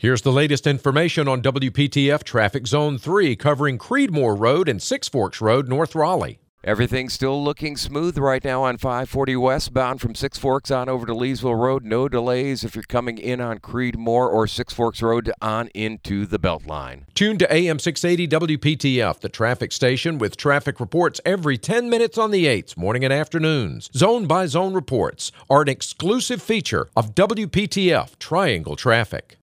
Here's the latest information on WPTF Traffic Zone 3 covering Creedmoor Road and Six Forks Road, North Raleigh. Everything's still looking smooth right now on 540 westbound from Six Forks on over to Leesville Road. No delays if you're coming in on Creedmoor or Six Forks Road on into the Beltline. Tune to AM 680 WPTF, the traffic station with traffic reports every 10 minutes on the 8s, morning and afternoons. Zone by zone reports are an exclusive feature of WPTF Triangle Traffic.